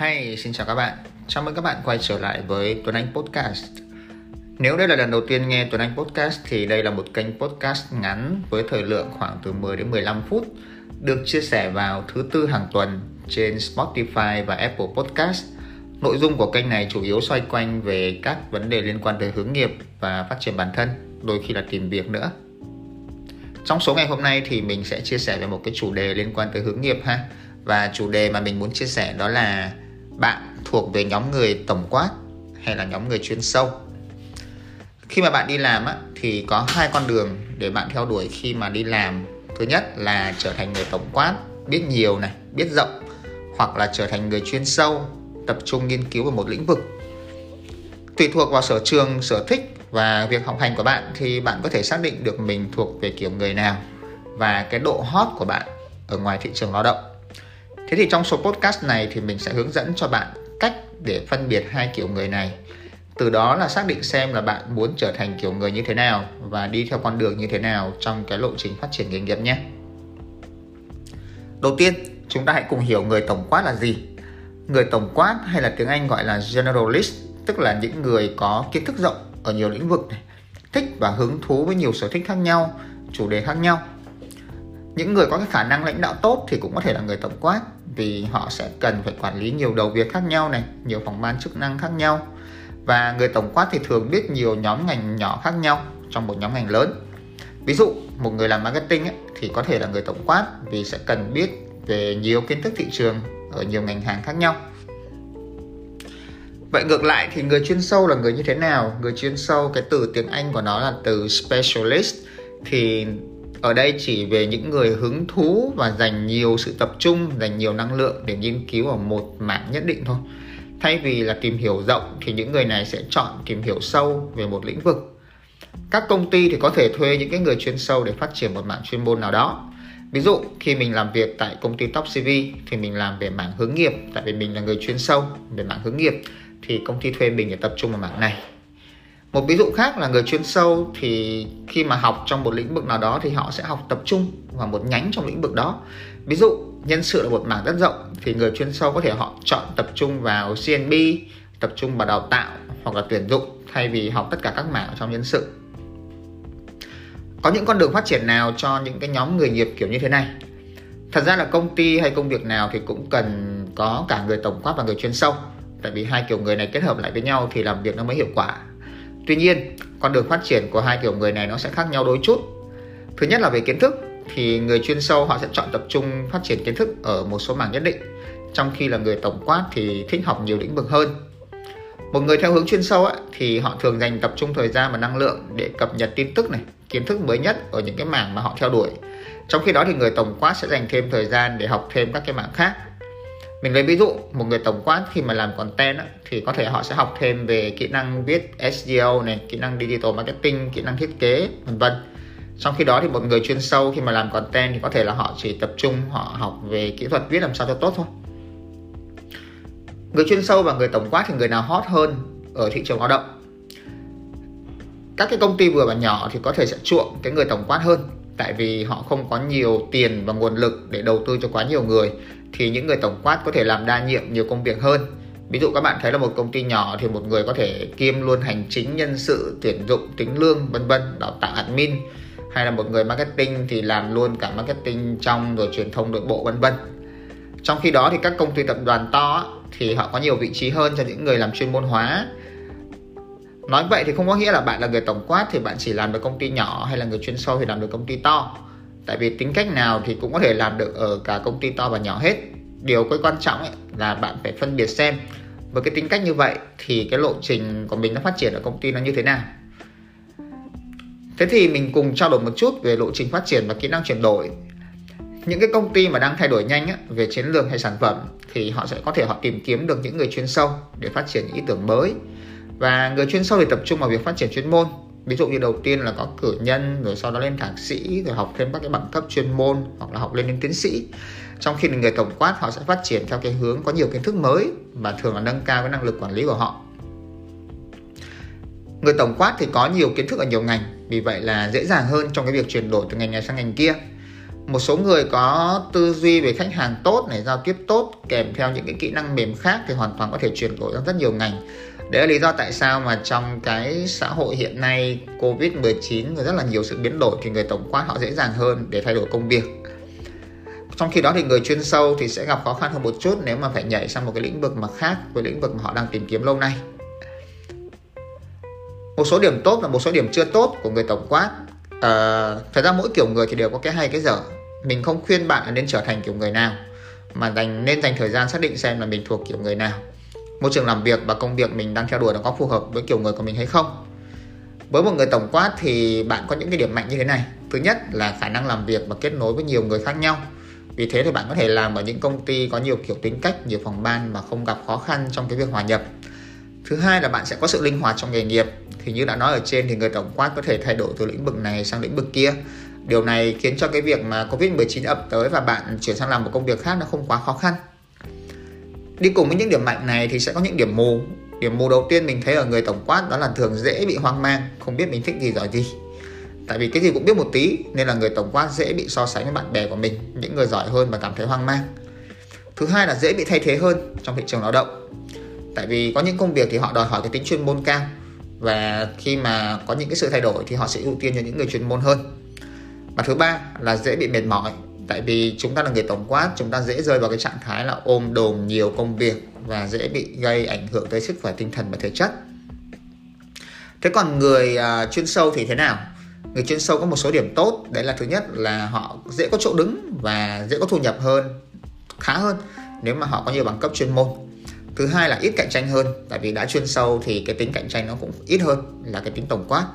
Hey, xin chào các bạn. Chào mừng các bạn quay trở lại với Tuấn Anh Podcast. Nếu đây là lần đầu tiên nghe Tuấn Anh Podcast thì đây là một kênh podcast ngắn với thời lượng khoảng từ 10 đến 15 phút được chia sẻ vào thứ tư hàng tuần trên Spotify và Apple Podcast. Nội dung của kênh này chủ yếu xoay quanh về các vấn đề liên quan tới hướng nghiệp và phát triển bản thân, đôi khi là tìm việc nữa. Trong số ngày hôm nay thì mình sẽ chia sẻ về một cái chủ đề liên quan tới hướng nghiệp ha. Và chủ đề mà mình muốn chia sẻ đó là bạn thuộc về nhóm người tổng quát hay là nhóm người chuyên sâu. Khi mà bạn đi làm á, thì có hai con đường để bạn theo đuổi khi mà đi làm. Thứ nhất là trở thành người tổng quát, biết nhiều này, biết rộng hoặc là trở thành người chuyên sâu, tập trung nghiên cứu vào một lĩnh vực. Tùy thuộc vào sở trường, sở thích và việc học hành của bạn thì bạn có thể xác định được mình thuộc về kiểu người nào và cái độ hot của bạn ở ngoài thị trường lao động. Thế thì trong số podcast này thì mình sẽ hướng dẫn cho bạn cách để phân biệt hai kiểu người này. Từ đó là xác định xem là bạn muốn trở thành kiểu người như thế nào và đi theo con đường như thế nào trong cái lộ trình phát triển nghề nghiệp nhé. Đầu tiên, chúng ta hãy cùng hiểu người tổng quát là gì. Người tổng quát hay là tiếng Anh gọi là generalist, tức là những người có kiến thức rộng ở nhiều lĩnh vực này, thích và hứng thú với nhiều sở thích khác nhau, chủ đề khác nhau. Những người có cái khả năng lãnh đạo tốt thì cũng có thể là người tổng quát vì họ sẽ cần phải quản lý nhiều đầu việc khác nhau này, nhiều phòng ban chức năng khác nhau. Và người tổng quát thì thường biết nhiều nhóm ngành nhỏ khác nhau trong một nhóm ngành lớn. Ví dụ, một người làm marketing ấy, thì có thể là người tổng quát vì sẽ cần biết về nhiều kiến thức thị trường ở nhiều ngành hàng khác nhau. Vậy ngược lại thì người chuyên sâu là người như thế nào? Người chuyên sâu cái từ tiếng Anh của nó là từ specialist thì ở đây chỉ về những người hứng thú và dành nhiều sự tập trung, dành nhiều năng lượng để nghiên cứu ở một mảng nhất định thôi. Thay vì là tìm hiểu rộng thì những người này sẽ chọn tìm hiểu sâu về một lĩnh vực. Các công ty thì có thể thuê những cái người chuyên sâu để phát triển một mảng chuyên môn nào đó. Ví dụ khi mình làm việc tại công ty Top CV thì mình làm về mảng hướng nghiệp tại vì mình là người chuyên sâu về mảng hướng nghiệp thì công ty thuê mình để tập trung vào mảng này một ví dụ khác là người chuyên sâu thì khi mà học trong một lĩnh vực nào đó thì họ sẽ học tập trung vào một nhánh trong lĩnh vực đó. Ví dụ, nhân sự là một mảng rất rộng thì người chuyên sâu có thể họ chọn tập trung vào CNB tập trung vào đào tạo hoặc là tuyển dụng thay vì học tất cả các mảng trong nhân sự. Có những con đường phát triển nào cho những cái nhóm người nghiệp kiểu như thế này? Thật ra là công ty hay công việc nào thì cũng cần có cả người tổng quát và người chuyên sâu. Tại vì hai kiểu người này kết hợp lại với nhau thì làm việc nó mới hiệu quả tuy nhiên con đường phát triển của hai kiểu người này nó sẽ khác nhau đôi chút. Thứ nhất là về kiến thức thì người chuyên sâu họ sẽ chọn tập trung phát triển kiến thức ở một số mảng nhất định trong khi là người tổng quát thì thích học nhiều lĩnh vực hơn. Một người theo hướng chuyên sâu ấy, thì họ thường dành tập trung thời gian và năng lượng để cập nhật tin tức này kiến thức mới nhất ở những cái mảng mà họ theo đuổi. Trong khi đó thì người tổng quát sẽ dành thêm thời gian để học thêm các cái mảng khác mình lấy ví dụ một người tổng quát khi mà làm content á, thì có thể họ sẽ học thêm về kỹ năng viết SEO này kỹ năng digital marketing kỹ năng thiết kế vân vân. Trong khi đó thì một người chuyên sâu khi mà làm content thì có thể là họ chỉ tập trung họ học về kỹ thuật viết làm sao cho tốt thôi. Người chuyên sâu và người tổng quát thì người nào hot hơn ở thị trường lao động? Các cái công ty vừa và nhỏ thì có thể sẽ chuộng cái người tổng quát hơn tại vì họ không có nhiều tiền và nguồn lực để đầu tư cho quá nhiều người thì những người tổng quát có thể làm đa nhiệm nhiều công việc hơn. Ví dụ các bạn thấy là một công ty nhỏ thì một người có thể kiêm luôn hành chính, nhân sự, tuyển dụng, tính lương, vân vân, đào tạo admin. Hay là một người marketing thì làm luôn cả marketing trong rồi truyền thông nội bộ, vân vân. Trong khi đó thì các công ty tập đoàn to thì họ có nhiều vị trí hơn cho những người làm chuyên môn hóa. Nói vậy thì không có nghĩa là bạn là người tổng quát thì bạn chỉ làm được công ty nhỏ hay là người chuyên sâu thì làm được công ty to tại vì tính cách nào thì cũng có thể làm được ở cả công ty to và nhỏ hết. Điều cái quan trọng ấy là bạn phải phân biệt xem với cái tính cách như vậy thì cái lộ trình của mình nó phát triển ở công ty nó như thế nào. Thế thì mình cùng trao đổi một chút về lộ trình phát triển và kỹ năng chuyển đổi. Những cái công ty mà đang thay đổi nhanh á, về chiến lược hay sản phẩm thì họ sẽ có thể họ tìm kiếm được những người chuyên sâu để phát triển những ý tưởng mới. Và người chuyên sâu thì tập trung vào việc phát triển chuyên môn ví dụ như đầu tiên là có cử nhân, rồi sau đó lên thạc sĩ, rồi học thêm các cái bằng cấp chuyên môn, hoặc là học lên đến tiến sĩ. Trong khi người tổng quát, họ sẽ phát triển theo cái hướng có nhiều kiến thức mới và thường là nâng cao cái năng lực quản lý của họ. Người tổng quát thì có nhiều kiến thức ở nhiều ngành, vì vậy là dễ dàng hơn trong cái việc chuyển đổi từ ngành này sang ngành kia một số người có tư duy về khách hàng tốt này giao tiếp tốt kèm theo những cái kỹ năng mềm khác thì hoàn toàn có thể chuyển đổi sang rất nhiều ngành. Đấy là lý do tại sao mà trong cái xã hội hiện nay covid 19 có rất là nhiều sự biến đổi thì người tổng quát họ dễ dàng hơn để thay đổi công việc. Trong khi đó thì người chuyên sâu thì sẽ gặp khó khăn hơn một chút nếu mà phải nhảy sang một cái lĩnh vực mà khác với lĩnh vực mà họ đang tìm kiếm lâu nay. Một số điểm tốt và một số điểm chưa tốt của người tổng quát. À, thật ra mỗi kiểu người thì đều có cái hay cái dở mình không khuyên bạn nên trở thành kiểu người nào, mà dành, nên dành thời gian xác định xem là mình thuộc kiểu người nào. Môi trường làm việc và công việc mình đang theo đuổi nó có phù hợp với kiểu người của mình hay không? Với một người tổng quát thì bạn có những cái điểm mạnh như thế này. Thứ nhất là khả năng làm việc và kết nối với nhiều người khác nhau. Vì thế thì bạn có thể làm ở những công ty có nhiều kiểu tính cách, nhiều phòng ban mà không gặp khó khăn trong cái việc hòa nhập. Thứ hai là bạn sẽ có sự linh hoạt trong nghề nghiệp. Thì như đã nói ở trên thì người tổng quát có thể thay đổi từ lĩnh vực này sang lĩnh vực kia điều này khiến cho cái việc mà covid 19 ập tới và bạn chuyển sang làm một công việc khác nó không quá khó khăn. Đi cùng với những điểm mạnh này thì sẽ có những điểm mù. Điểm mù đầu tiên mình thấy ở người tổng quát đó là thường dễ bị hoang mang, không biết mình thích gì giỏi gì. Tại vì cái gì cũng biết một tí, nên là người tổng quát dễ bị so sánh với bạn bè của mình, những người giỏi hơn và cảm thấy hoang mang. Thứ hai là dễ bị thay thế hơn trong thị trường lao động. Tại vì có những công việc thì họ đòi hỏi cái tính chuyên môn cao, và khi mà có những cái sự thay đổi thì họ sẽ ưu tiên cho những người chuyên môn hơn và thứ ba là dễ bị mệt mỏi. Tại vì chúng ta là người tổng quát chúng ta dễ rơi vào cái trạng thái là ôm đồm nhiều công việc và dễ bị gây ảnh hưởng tới sức khỏe tinh thần và thể chất. Thế còn người uh, chuyên sâu thì thế nào? Người chuyên sâu có một số điểm tốt. Đấy là thứ nhất là họ dễ có chỗ đứng và dễ có thu nhập hơn khá hơn nếu mà họ có nhiều bằng cấp chuyên môn. Thứ hai là ít cạnh tranh hơn. Tại vì đã chuyên sâu thì cái tính cạnh tranh nó cũng ít hơn là cái tính tổng quát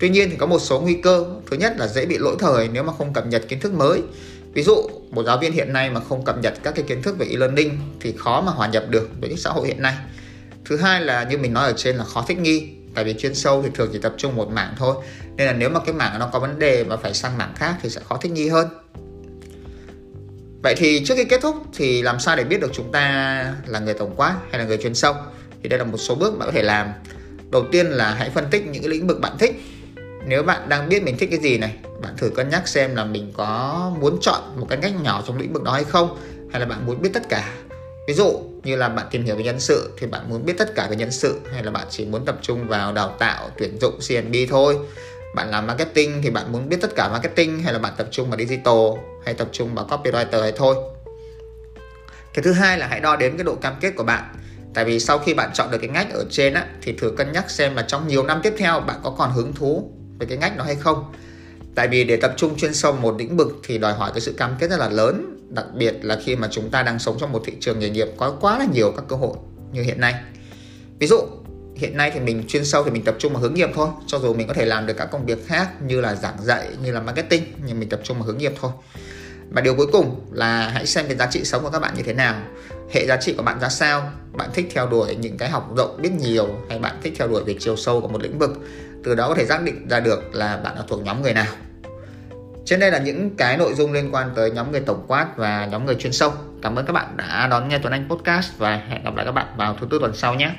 tuy nhiên thì có một số nguy cơ. Thứ nhất là dễ bị lỗi thời nếu mà không cập nhật kiến thức mới. Ví dụ, một giáo viên hiện nay mà không cập nhật các cái kiến thức về e-learning thì khó mà hòa nhập được với xã hội hiện nay. Thứ hai là như mình nói ở trên là khó thích nghi, tại vì chuyên sâu thì thường chỉ tập trung một mảng thôi. Nên là nếu mà cái mảng nó có vấn đề và phải sang mảng khác thì sẽ khó thích nghi hơn. Vậy thì trước khi kết thúc thì làm sao để biết được chúng ta là người tổng quát hay là người chuyên sâu? Thì đây là một số bước bạn có thể làm. Đầu tiên là hãy phân tích những cái lĩnh vực bạn thích nếu bạn đang biết mình thích cái gì này, bạn thử cân nhắc xem là mình có muốn chọn một cái ngách nhỏ trong lĩnh vực đó hay không, hay là bạn muốn biết tất cả. Ví dụ như là bạn tìm hiểu về nhân sự thì bạn muốn biết tất cả về nhân sự, hay là bạn chỉ muốn tập trung vào đào tạo, tuyển dụng CNB thôi. Bạn làm marketing thì bạn muốn biết tất cả marketing, hay là bạn tập trung vào digital, hay tập trung vào copywriter hay thôi. Cái thứ hai là hãy đo đếm cái độ cam kết của bạn. Tại vì sau khi bạn chọn được cái ngách ở trên á, thì thử cân nhắc xem là trong nhiều năm tiếp theo bạn có còn hứng thú với cái ngách nó hay không. Tại vì để tập trung chuyên sâu một lĩnh vực thì đòi hỏi cái sự cam kết rất là lớn, đặc biệt là khi mà chúng ta đang sống trong một thị trường nghề nghiệp có quá là nhiều các cơ hội như hiện nay. Ví dụ, hiện nay thì mình chuyên sâu thì mình tập trung vào hướng nghiệp thôi, cho dù mình có thể làm được các công việc khác như là giảng dạy, như là marketing, nhưng mình tập trung vào hướng nghiệp thôi. Và điều cuối cùng là hãy xem cái giá trị sống của các bạn như thế nào, hệ giá trị của bạn ra sao, bạn thích theo đuổi những cái học rộng biết nhiều hay bạn thích theo đuổi về chiều sâu của một lĩnh vực từ đó có thể xác định ra được là bạn đã thuộc nhóm người nào. Trên đây là những cái nội dung liên quan tới nhóm người tổng quát và nhóm người chuyên sâu. Cảm ơn các bạn đã đón nghe Tuấn Anh Podcast và hẹn gặp lại các bạn vào thứ tư tuần sau nhé.